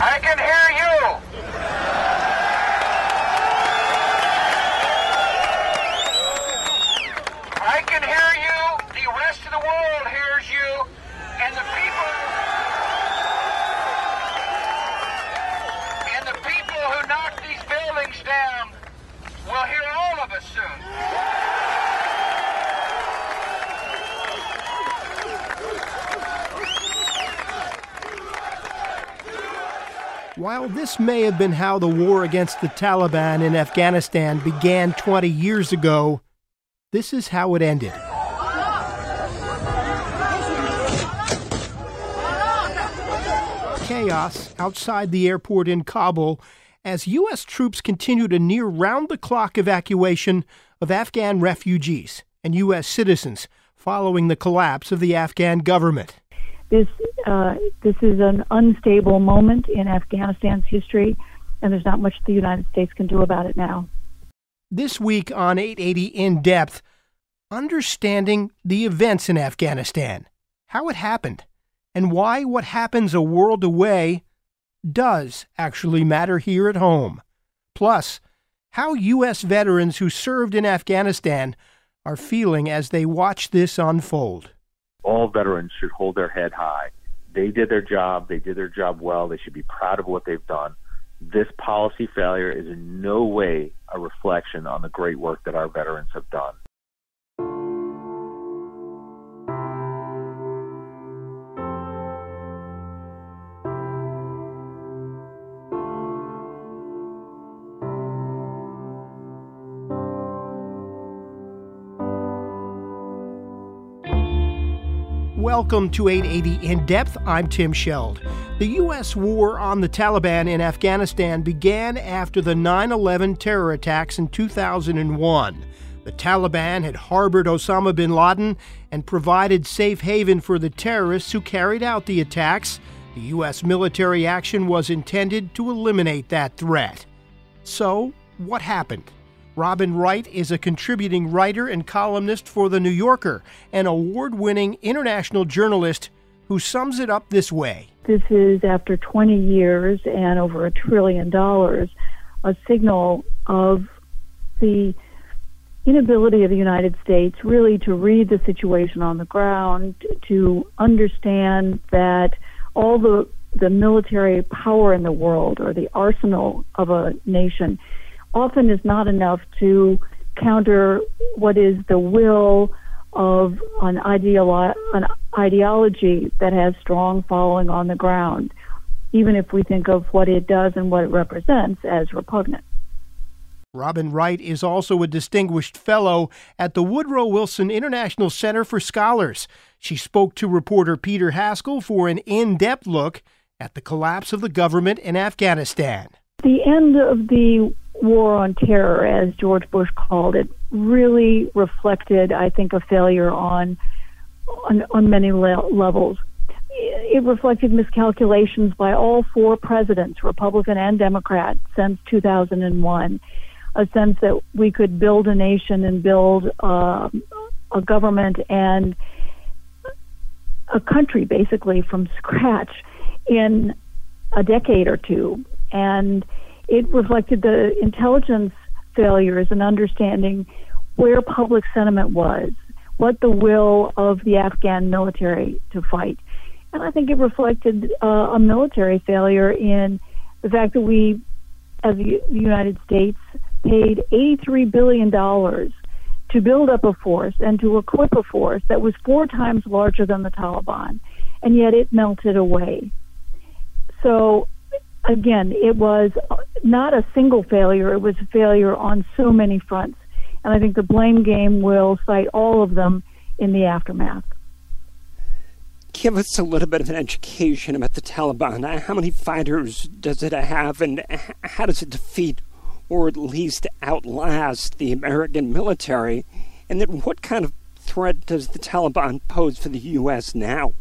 I can hear you. I can hear you. The rest of the world hears you. And the people and the people who knocked these buildings down will hear all of us soon. While this may have been how the war against the Taliban in Afghanistan began 20 years ago, this is how it ended. Chaos outside the airport in Kabul as U.S. troops continued a near round the clock evacuation of Afghan refugees and U.S. citizens following the collapse of the Afghan government. This uh, this is an unstable moment in Afghanistan's history, and there's not much the United States can do about it now. This week on 880 In Depth, understanding the events in Afghanistan, how it happened, and why what happens a world away does actually matter here at home. Plus, how U.S. veterans who served in Afghanistan are feeling as they watch this unfold. All veterans should hold their head high. They did their job. They did their job well. They should be proud of what they've done. This policy failure is in no way a reflection on the great work that our veterans have done. Welcome to 880 In Depth. I'm Tim Scheld. The U.S. war on the Taliban in Afghanistan began after the 9 11 terror attacks in 2001. The Taliban had harbored Osama bin Laden and provided safe haven for the terrorists who carried out the attacks. The U.S. military action was intended to eliminate that threat. So, what happened? Robin Wright is a contributing writer and columnist for The New Yorker, an award winning international journalist who sums it up this way. This is, after 20 years and over a trillion dollars, a signal of the inability of the United States really to read the situation on the ground, to understand that all the the military power in the world or the arsenal of a nation often is not enough to counter what is the will of an, ideolo- an ideology that has strong following on the ground, even if we think of what it does and what it represents as repugnant. Robin Wright is also a distinguished fellow at the Woodrow Wilson International Center for Scholars. She spoke to reporter Peter Haskell for an in depth look at the collapse of the government in Afghanistan. The end of the war on terror, as George Bush called it, really reflected, I think, a failure on on, on many le- levels. It reflected miscalculations by all four presidents, Republican and Democrat, since 2001. A sense that we could build a nation and build uh, a government and a country basically from scratch in a decade or two. And it reflected the intelligence failures is an understanding where public sentiment was, what the will of the Afghan military to fight. And I think it reflected uh, a military failure in the fact that we, as the United States, paid $83 billion to build up a force and to equip a force that was four times larger than the Taliban, and yet it melted away. So, again, it was not a single failure, it was a failure on so many fronts. And I think the blame game will cite all of them in the aftermath. Give us a little bit of an education about the Taliban. How many fighters does it have, and how does it defeat or at least outlast the American military? And then what kind of threat does the Taliban pose for the U.S. now?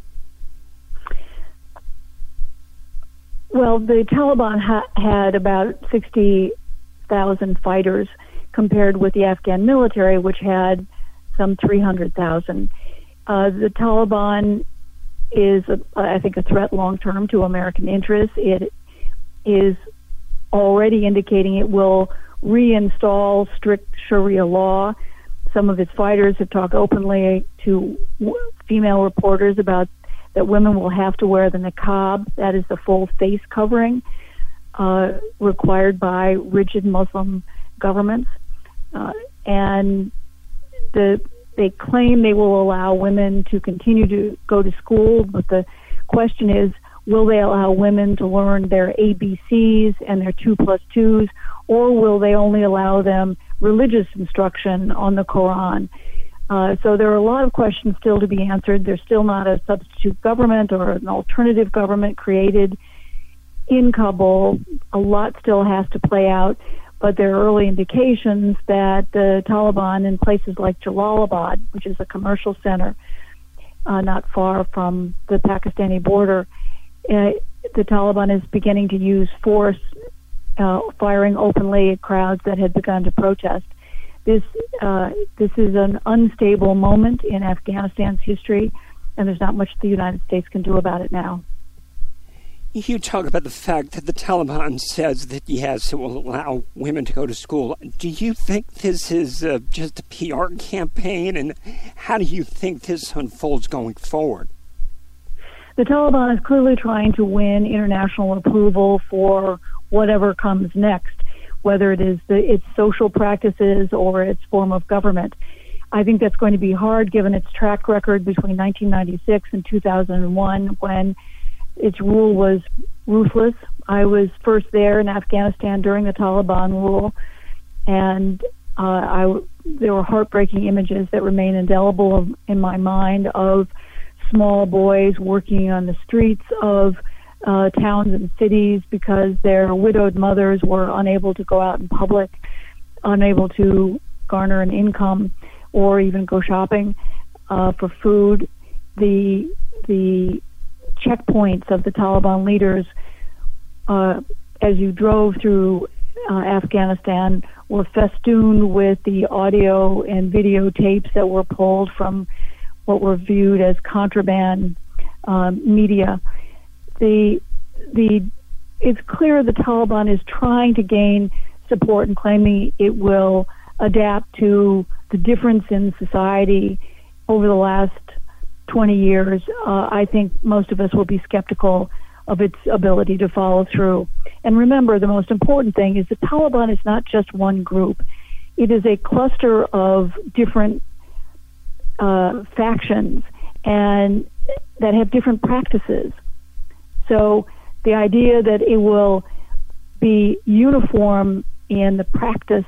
Well, the Taliban ha- had about 60,000 fighters compared with the Afghan military, which had some 300,000. Uh, the Taliban is, a, I think, a threat long term to American interests. It is already indicating it will reinstall strict Sharia law. Some of its fighters have talked openly to female reporters about that women will have to wear the niqab, that is the full face covering uh, required by rigid Muslim governments. Uh, and the they claim they will allow women to continue to go to school, but the question is, will they allow women to learn their ABCs and their two plus twos, or will they only allow them religious instruction on the Quran? Uh, so there are a lot of questions still to be answered. There's still not a substitute government or an alternative government created in Kabul. A lot still has to play out but there are early indications that the Taliban in places like Jalalabad, which is a commercial center uh, not far from the Pakistani border, uh, the Taliban is beginning to use force, uh, firing openly at crowds that had begun to protest. This uh, this is an unstable moment in Afghanistan's history, and there's not much the United States can do about it now. You talk about the fact that the Taliban says that yes, it will allow women to go to school. Do you think this is uh, just a PR campaign, and how do you think this unfolds going forward? The Taliban is clearly trying to win international approval for whatever comes next, whether it is the, its social practices or its form of government. I think that's going to be hard given its track record between 1996 and 2001 when its rule was ruthless. I was first there in Afghanistan during the Taliban rule, and uh, I there were heartbreaking images that remain indelible in my mind of small boys working on the streets of uh, towns and cities because their widowed mothers were unable to go out in public, unable to garner an income, or even go shopping uh, for food. The the checkpoints of the Taliban leaders uh, as you drove through uh, Afghanistan were festooned with the audio and videotapes that were pulled from what were viewed as contraband um, media. The the it's clear the Taliban is trying to gain support and claiming it will adapt to the difference in society over the last 20 years, uh, I think most of us will be skeptical of its ability to follow through. And remember, the most important thing is the Taliban is not just one group, it is a cluster of different uh, factions and that have different practices. So the idea that it will be uniform in the practice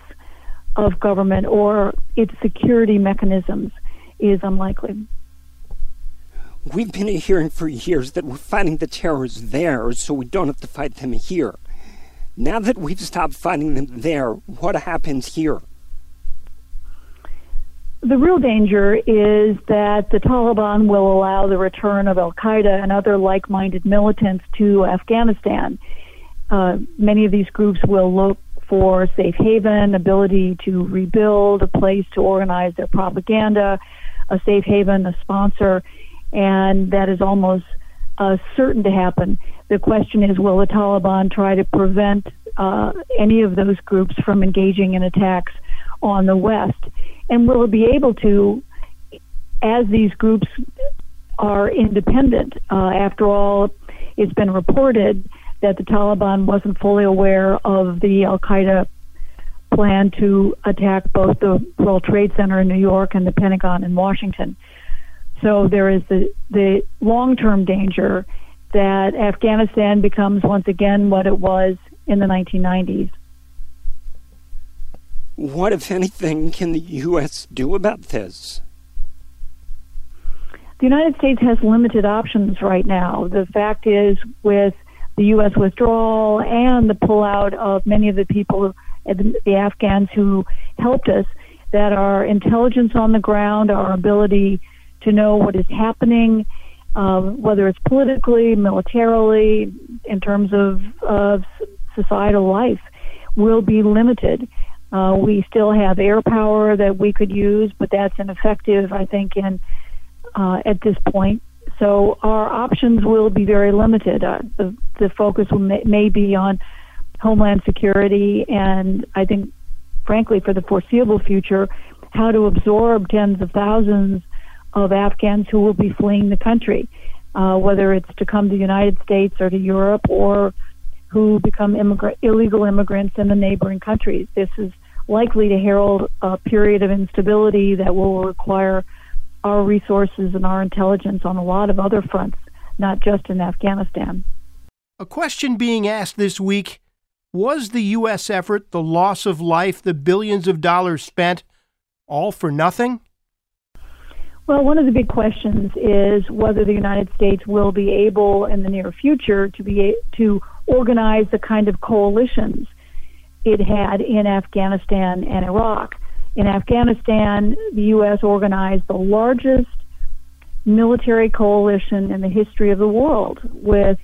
of government or its security mechanisms is unlikely. We've been hearing for years that we're fighting the terrorists there so we don't have to fight them here. Now that we've stopped fighting them there, what happens here? The real danger is that the Taliban will allow the return of Al Qaeda and other like minded militants to Afghanistan. Uh, many of these groups will look for safe haven, ability to rebuild, a place to organize their propaganda, a safe haven, a sponsor and that is almost uh, certain to happen. The question is, will the Taliban try to prevent uh, any of those groups from engaging in attacks on the West? And will be able to, as these groups are independent? Uh, after all, it's been reported that the Taliban wasn't fully aware of the Al Qaeda plan to attack both the World Trade Center in New York and the Pentagon in Washington. So there is the, the long term danger that Afghanistan becomes once again what it was in the 1990s. What, if anything, can the U.S. do about this? The United States has limited options right now. The fact is, with the U.S. withdrawal and the pullout of many of the people, the Afghans who helped us, that our intelligence on the ground, our ability to know what is happening, uh, whether it's politically, militarily, in terms of, of societal life, will be limited. Uh, we still have air power that we could use, but that's ineffective, I think, in uh, at this point. So our options will be very limited. Uh, the, the focus may, may be on homeland security, and I think, frankly, for the foreseeable future, how to absorb tens of thousands of Afghans who will be fleeing the country, uh, whether it's to come to the United States or to Europe or who become illegal immigrants in the neighboring countries. This is likely to herald a period of instability that will require our resources and our intelligence on a lot of other fronts, not just in Afghanistan. A question being asked this week was the U.S. effort, the loss of life, the billions of dollars spent, all for nothing? Well, one of the big questions is whether the United States will be able in the near future to be to organize the kind of coalitions it had in Afghanistan and Iraq. In Afghanistan, the U.S. organized the largest military coalition in the history of the world with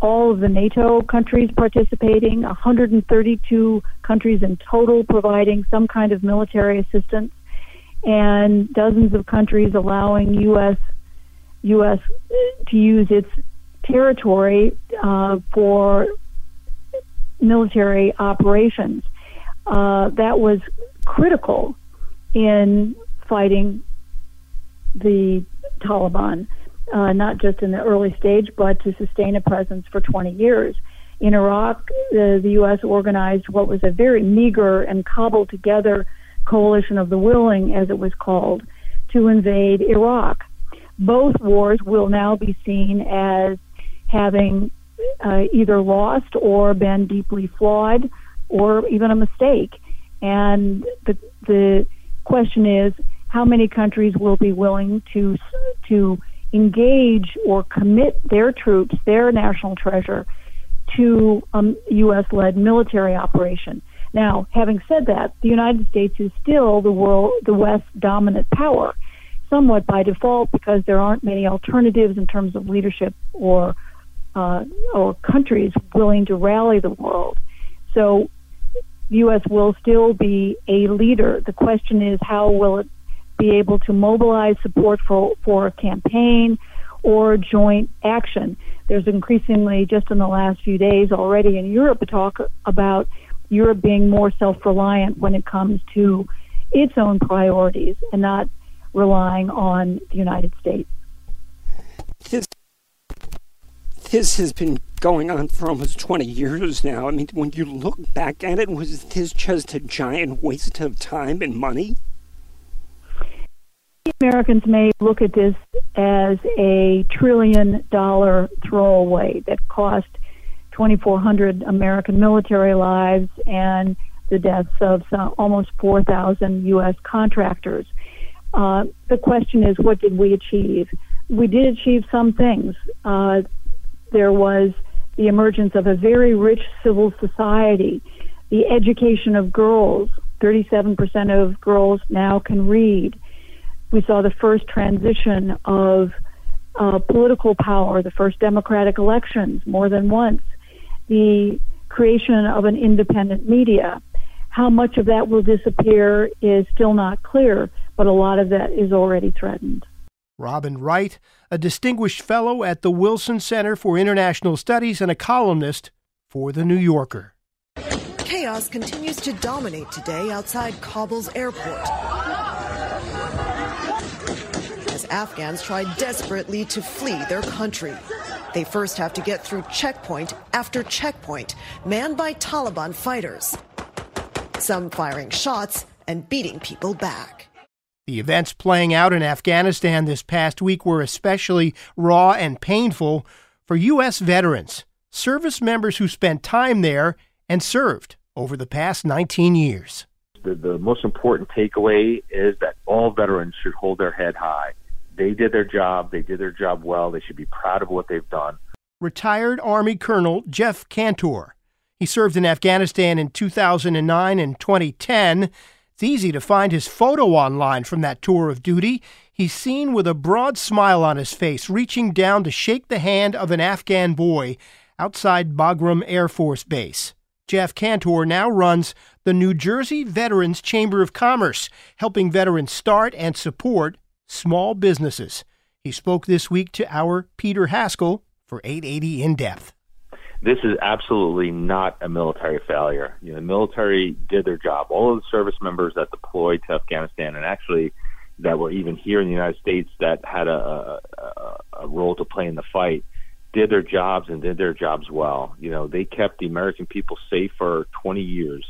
all of the NATO countries participating, 132 countries in total providing some kind of military assistance and dozens of countries allowing U.S. U.S. to use its territory uh, for military operations. Uh, that was critical in fighting the Taliban, uh, not just in the early stage, but to sustain a presence for 20 years. In Iraq, the, the U.S. organized what was a very meager and cobbled together Coalition of the Willing, as it was called, to invade Iraq. Both wars will now be seen as having uh, either lost or been deeply flawed or even a mistake. And the, the question is how many countries will be willing to, to engage or commit their troops, their national treasure, to a U.S. led military operation. Now, having said that, the United States is still the world, the West's dominant power, somewhat by default because there aren't many alternatives in terms of leadership or uh, or countries willing to rally the world. So, the U.S. will still be a leader. The question is, how will it be able to mobilize support for for a campaign or joint action? There's increasingly, just in the last few days already in Europe, talk about Europe being more self reliant when it comes to its own priorities and not relying on the United States. This, this has been going on for almost 20 years now. I mean, when you look back at it, was this just a giant waste of time and money? Americans may look at this as a trillion dollar throwaway that cost 2,400 American military lives and the deaths of some, almost 4,000 U.S. contractors. Uh, the question is, what did we achieve? We did achieve some things. Uh, there was the emergence of a very rich civil society, the education of girls. 37% of girls now can read. We saw the first transition of uh, political power, the first democratic elections more than once the creation of an independent media. How much of that will disappear is still not clear, but a lot of that is already threatened. Robin Wright, a distinguished fellow at the Wilson Center for International Studies and a columnist for The New Yorker. Chaos continues to dominate today outside Kabul's airport. As Afghans try desperately to flee their country. They first have to get through checkpoint after checkpoint, manned by Taliban fighters. Some firing shots and beating people back. The events playing out in Afghanistan this past week were especially raw and painful for U.S. veterans, service members who spent time there and served over the past 19 years. The, the most important takeaway is that all veterans should hold their head high. They did their job, they did their job well, they should be proud of what they've done. Retired Army Colonel Jeff Cantor. He served in Afghanistan in 2009 and 2010 it's easy to find his photo online from that tour of duty. He's seen with a broad smile on his face, reaching down to shake the hand of an Afghan boy outside Bagram Air Force Base. Jeff Cantor now runs the New Jersey Veterans Chamber of Commerce, helping veterans start and support small businesses. He spoke this week to our Peter Haskell for 880 In Depth this is absolutely not a military failure. You know, the military did their job. All of the service members that deployed to Afghanistan and actually that were even here in the United States that had a, a, a role to play in the fight did their jobs and did their jobs well. You know, they kept the American people safe for 20 years,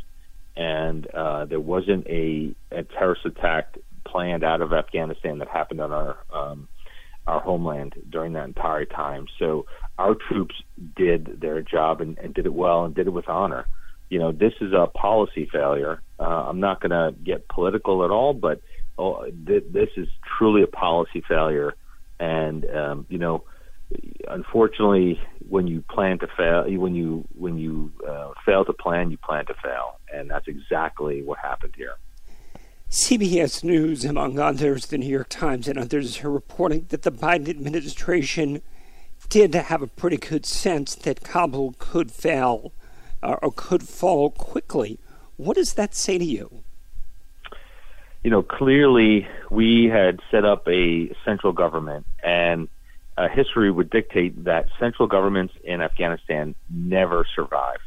and uh, there wasn't a, a terrorist attack planned out of Afghanistan that happened on our um, our homeland during that entire time. So our troops did their job and, and did it well and did it with honor. You know, this is a policy failure. Uh, I'm not going to get political at all, but oh, th- this is truly a policy failure. And um, you know, unfortunately, when you plan to fail, when you when you uh, fail to plan, you plan to fail, and that's exactly what happened here. CBS News, among others, the New York Times, and others are reporting that the Biden administration did have a pretty good sense that Kabul could fail uh, or could fall quickly. What does that say to you? You know, clearly we had set up a central government, and uh, history would dictate that central governments in Afghanistan never survive.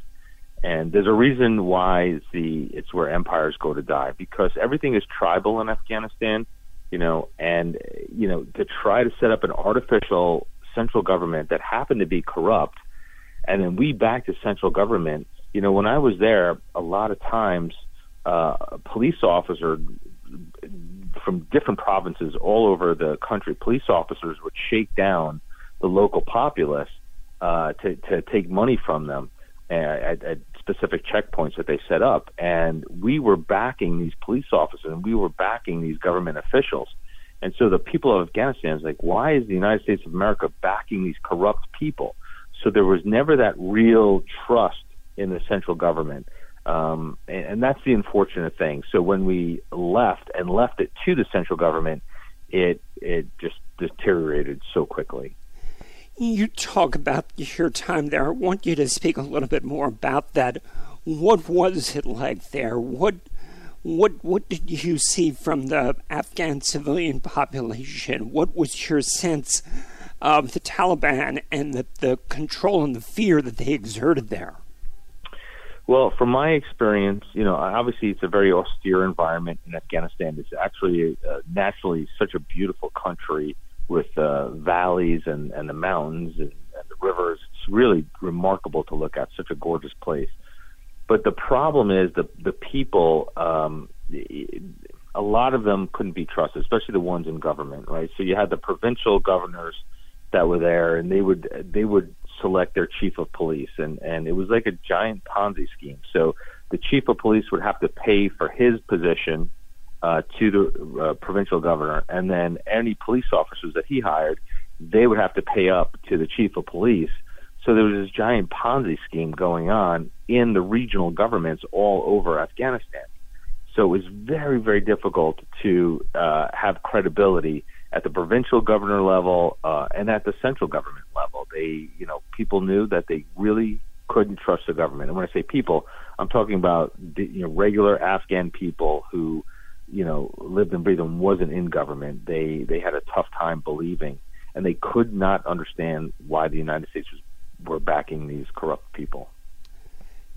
And there's a reason why the it's where empires go to die because everything is tribal in Afghanistan, you know, and you know to try to set up an artificial central government that happened to be corrupt, and then we back the central government. You know, when I was there, a lot of times uh, police officer from different provinces all over the country, police officers would shake down the local populace uh, to to take money from them at, at specific checkpoints that they set up. And we were backing these police officers and we were backing these government officials. And so the people of Afghanistan is like, why is the United States of America backing these corrupt people? So there was never that real trust in the central government. Um, and, and that's the unfortunate thing. So when we left and left it to the central government, it it just deteriorated so quickly. You talk about your time there. I want you to speak a little bit more about that. What was it like there? What what what did you see from the Afghan civilian population? What was your sense of the Taliban and the, the control and the fear that they exerted there? Well, from my experience, you know, obviously it's a very austere environment in Afghanistan. It's actually uh, naturally such a beautiful country with uh, valleys and, and the mountains and, and the rivers. It's really remarkable to look at. Such a gorgeous place. But the problem is the the people. Um, a lot of them couldn't be trusted, especially the ones in government, right? So you had the provincial governors that were there, and they would they would select their chief of police, and and it was like a giant Ponzi scheme. So the chief of police would have to pay for his position uh, to the uh, provincial governor, and then any police officers that he hired, they would have to pay up to the chief of police. So there was this giant Ponzi scheme going on in the regional governments all over Afghanistan. So it was very, very difficult to uh, have credibility at the provincial governor level uh, and at the central government level. They, you know, people knew that they really couldn't trust the government. And when I say people, I'm talking about the, you know regular Afghan people who you know, lived and breathed and wasn't in government, they they had a tough time believing, and they could not understand why the United States was were backing these corrupt people.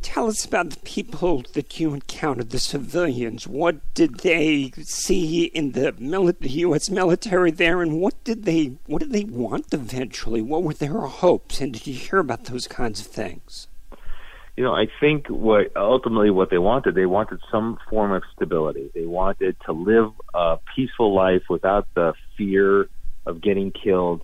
Tell us about the people that you encountered, the civilians. What did they see in the, mili- the U.S. military there, and what did they what did they want eventually? What were their hopes, and did you hear about those kinds of things? You know, I think what ultimately what they wanted, they wanted some form of stability. They wanted to live a peaceful life without the fear of getting killed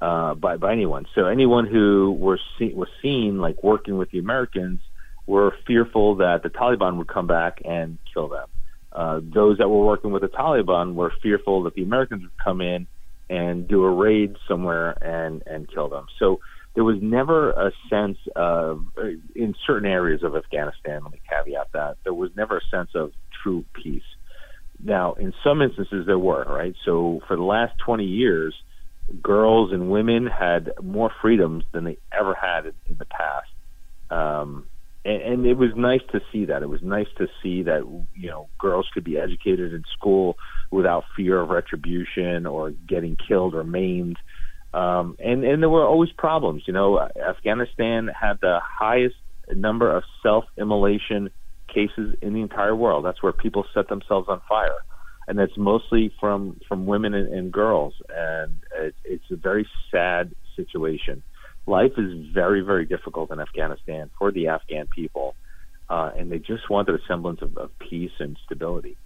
uh, by by anyone. So anyone who were see, was seen like working with the Americans were fearful that the Taliban would come back and kill them. Uh, those that were working with the Taliban were fearful that the Americans would come in and do a raid somewhere and and kill them. So there was never a sense of, uh, in certain areas of Afghanistan, let me caveat that, there was never a sense of true peace. Now, in some instances, there were, right? So for the last 20 years, girls and women had more freedoms than they ever had in, the past. Um, and, and it was nice to see that. It was nice to see that you know girls could be educated in school without fear of retribution or getting killed or maimed. Um, and and there were always problems. You know, Afghanistan had the highest number of self-immolation cases in the entire world. That's where people set themselves on fire, and that's mostly from from women and, and girls. And it, it's a very sad situation life is very, very difficult in Afghanistan for the Afghan people, uh, and they just wanted a semblance of, of peace and stability.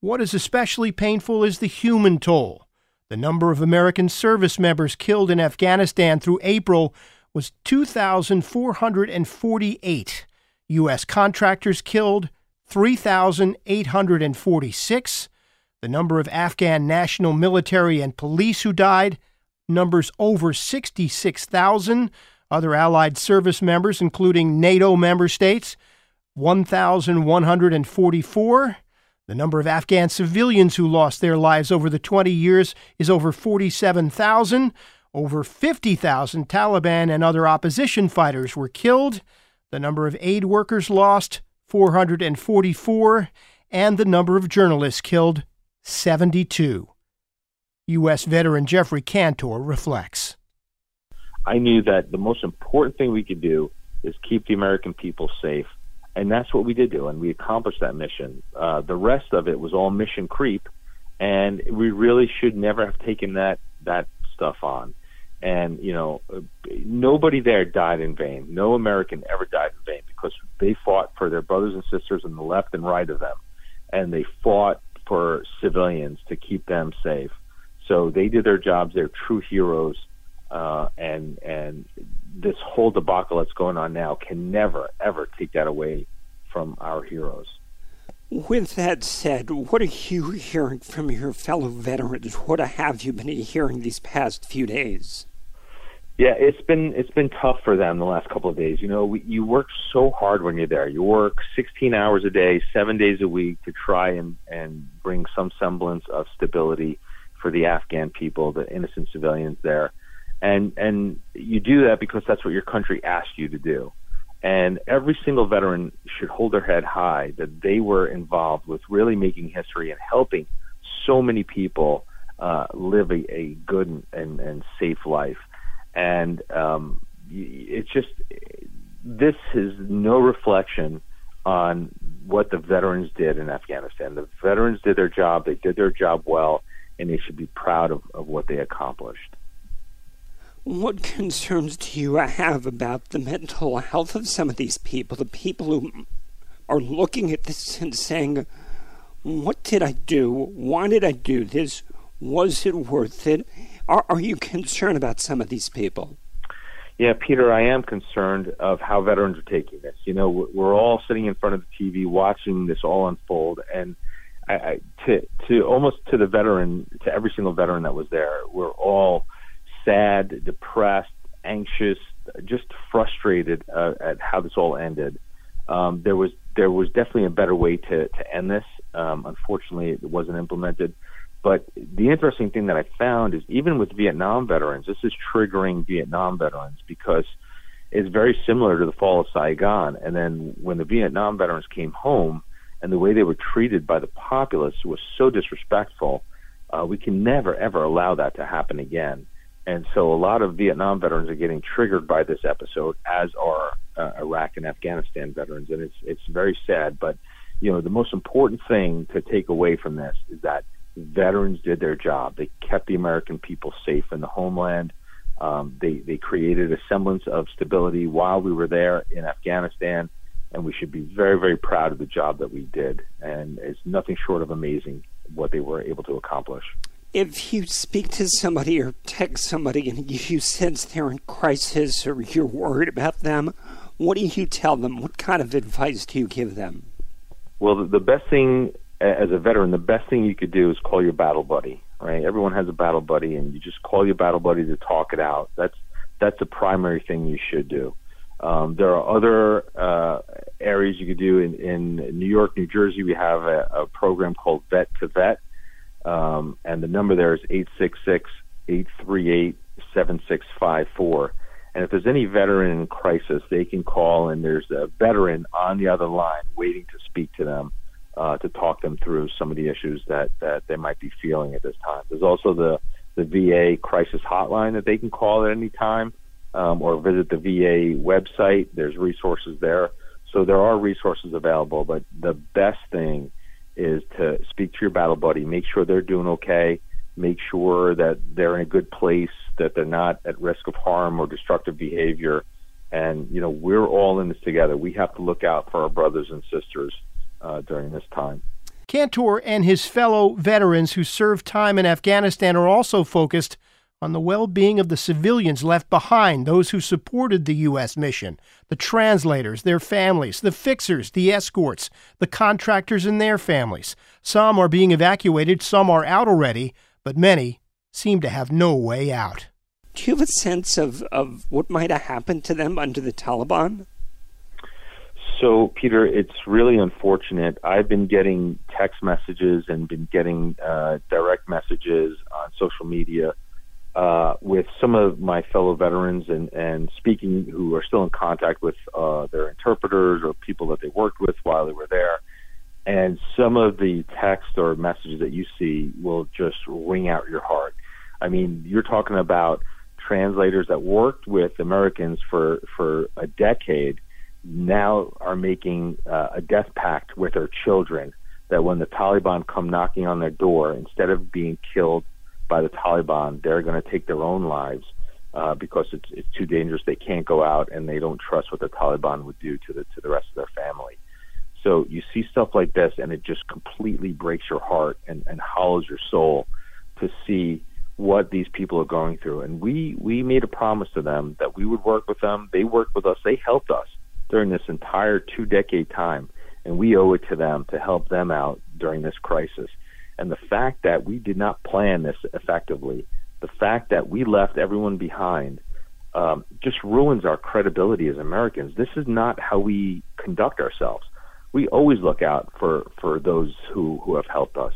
What is especially painful is the human toll. The number of American service members killed in Afghanistan through April was 2,448. U.S. contractors killed 3,846. The number of Afghan national military and police who died numbers over 66,000. Other Allied service members, including NATO member states, 1,144. The number of Afghan civilians who lost their lives over the 20 years is over 47,000. Over 50,000 Taliban and other opposition fighters were killed. The number of aid workers lost, 444. And the number of journalists killed, 72. U.S. veteran Jeffrey Cantor reflects. I knew that the most important thing we could do is keep the American people safe. And that's what we did do, and we accomplished that mission. Uh, the rest of it was all mission creep, and we really should never have taken that that stuff on. And you know, nobody there died in vain. No American ever died in vain because they fought for their brothers and sisters on the left and right of them, and they fought for civilians to keep them safe. So they did their jobs. They're true heroes. Uh, and and this whole debacle that's going on now can never ever take that away from our heroes. With that said, what are you hearing from your fellow veterans? What have you been hearing these past few days? Yeah, it's been it's been tough for them the last couple of days. You know, we, you work so hard when you're there. You work 16 hours a day, seven days a week to try and and bring some semblance of stability for the Afghan people, the innocent civilians there. And and you do that because that's what your country asked you to do. And every single veteran should hold their head high that they were involved with really making history and helping so many people uh, live a, a good and, and, and safe life. And um, it's just this is no reflection on what the veterans did in Afghanistan. The veterans did their job; they did their job well, and they should be proud of, of what they accomplished. What concerns do you have about the mental health of some of these people, the people who are looking at this and saying, What did I do? Why did I do this? Was it worth it? Are, are you concerned about some of these people? Yeah, Peter, I am concerned of how veterans are taking this. You know, we're all sitting in front of the TV watching this all unfold, and I, I, to to almost to the veteran, to every single veteran that was there, we're all sad, depressed, anxious, just frustrated uh, at how this all ended. Um, there was there was definitely a better way to to end this. Um, unfortunately, it wasn't implemented. But the interesting thing that I found is even with Vietnam veterans, this is triggering Vietnam veterans because it's very similar to the fall of Saigon. And then when the Vietnam veterans came home, and the way they were treated by the populace was so disrespectful. Uh, we can never ever allow that to happen again. And so a lot of Vietnam veterans are getting triggered by this episode, as are uh, Iraq and Afghanistan veterans, and it's it's very sad. But you know, the most important thing to take away from this is that veterans did their job. They kept the American people safe in the homeland. Um, they they created a semblance of stability while we were there in Afghanistan, and we should be very very proud of the job that we did. And it's nothing short of amazing what they were able to accomplish. If you speak to somebody or text somebody and you sense they're in crisis or you're worried about them, what do you tell them? What kind of advice do you give them? Well, the, best thing as a veteran, the best thing you could do is call your battle buddy. Right? Everyone has a battle buddy, and you just call your battle buddy to talk it out. That's that's the primary thing you should do. Um, there are other uh, areas you could do in, in New York, New Jersey. We have a, a program called Vet to Vet, um, and the number there is eight six six eight three eight seven six five four. And if there's any veteran in crisis, they can call, and there's a veteran on the other line waiting to speak to them uh, to talk them through some of the issues that, that they might be feeling at this time. There's also the, the VA crisis hotline that they can call at any time um, or visit the VA website. There's resources there. So there are resources available, but the best thing is to speak to your battle buddy, make sure they're doing okay, make sure that they're in a good place, that they're not at risk of harm or destructive behavior. And, you know, we're all in this together. We have to look out for our brothers and sisters uh, during this time. Cantor and his fellow veterans who served time in Afghanistan are also focused on the well being of the civilians left behind, those who supported the U.S. mission, the translators, their families, the fixers, the escorts, the contractors and their families. Some are being evacuated, some are out already, but many seem to have no way out. Do you have a sense of, of what might have happened to them under the Taliban? So, Peter, it's really unfortunate. I've been getting text messages and been getting uh, direct messages on social media uh, with some of my fellow veterans and, and speaking who are still in contact with uh, their interpreters or people that they worked with while they were there. And some of the text or messages that you see will just ring out your heart. I mean, you're talking about translators that worked with Americans for, for a decade now are making uh, a death pact with their children that when the Taliban come knocking on their door, instead of being killed by the Taliban, they're going to take their own lives uh, because it's it's too dangerous. They can't go out, and they don't trust what the Taliban would do to the to the rest of their family. So you see stuff like this, and it just completely breaks your heart and, and hollows your soul to see what these people are going through. And we we made a promise to them that we would work with them. They worked with us. They helped us during this entire two decade time. And we owe it to them to help them out during this crisis. And the fact that we did not plan this effectively, the fact that we left everyone behind, um, just ruins our credibility as Americans. This is not how we conduct ourselves. We always look out for, for those who, who have helped us.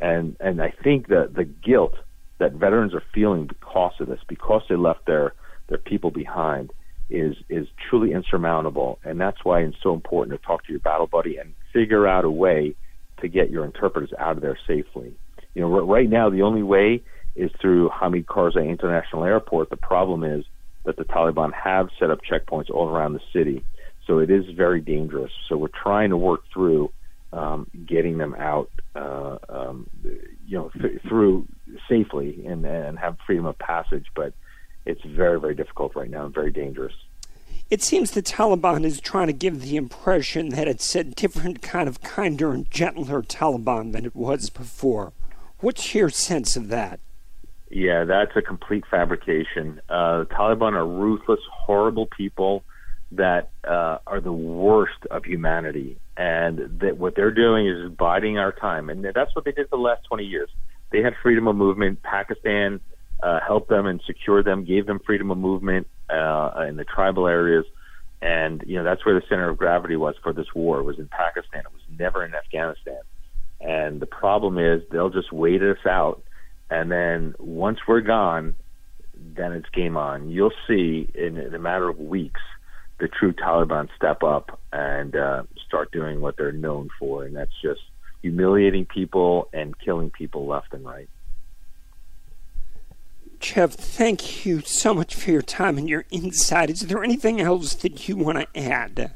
And, and I think that the guilt that veterans are feeling because of this, because they left their, their people behind, is is truly insurmountable, and that's why it's so important to talk to your battle buddy and figure out a way to get your interpreters out of there safely. You know, right now the only way is through Hamid Karzai International Airport. The problem is that the Taliban have set up checkpoints all around the city, so it is very dangerous. So we're trying to work through um, getting them out, uh, um, you know, th- through safely and and have freedom of passage, but it's very, very difficult right now and very dangerous. It seems the Taliban is trying to give the impression that it's a different kind of kinder and gentler Taliban than it was before. What's your sense of that? Yeah, that's a complete fabrication. Uh, the Taliban are ruthless, horrible people that uh, are the worst of humanity, and that what they're doing is biding our time, and that's what they did the last 20 years. They had freedom of movement. Pakistan uh, helped them and secured them, gave them freedom of movement uh, in the tribal areas. And, you know, that's where the center of gravity was for this war, it was in Pakistan. It was never in Afghanistan. And the problem is they'll just wait us out. And then once we're gone, then it's game on. You'll see in, in a matter of weeks the true Taliban step up and uh, start doing what they're known for, and that's just humiliating people and killing people left and right. Jeff, thank you so much for your time and your insight. Is there anything else that you want to add?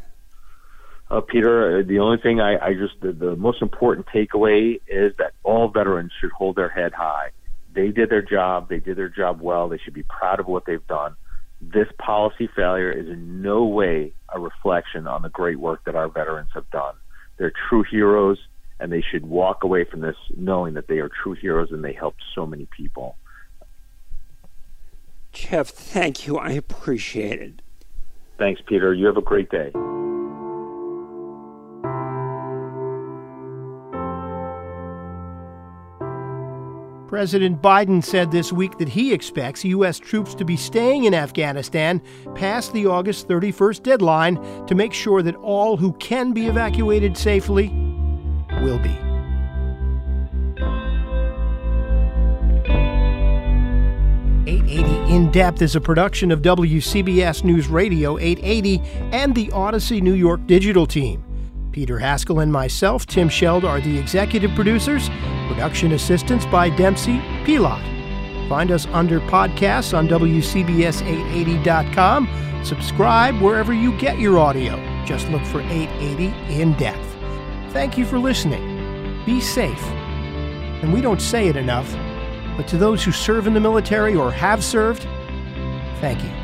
Uh, Peter, uh, the only thing I, I just, the, the most important takeaway is that all veterans should hold their head high. They did their job. They did their job well. They should be proud of what they've done. This policy failure is in no way a reflection on the great work that our veterans have done. They're true heroes, and they should walk away from this knowing that they are true heroes and they helped so many people. Jeff, thank you. I appreciate it. Thanks, Peter. You have a great day. President Biden said this week that he expects U.S. troops to be staying in Afghanistan past the August 31st deadline to make sure that all who can be evacuated safely will be. In Depth is a production of WCBS News Radio 880 and the Audacy New York digital team. Peter Haskell and myself, Tim Scheld, are the executive producers. Production assistance by Dempsey Pilot. Find us under podcasts on WCBS880.com. Subscribe wherever you get your audio. Just look for 880 In Depth. Thank you for listening. Be safe. And we don't say it enough but to those who serve in the military or have served, thank you.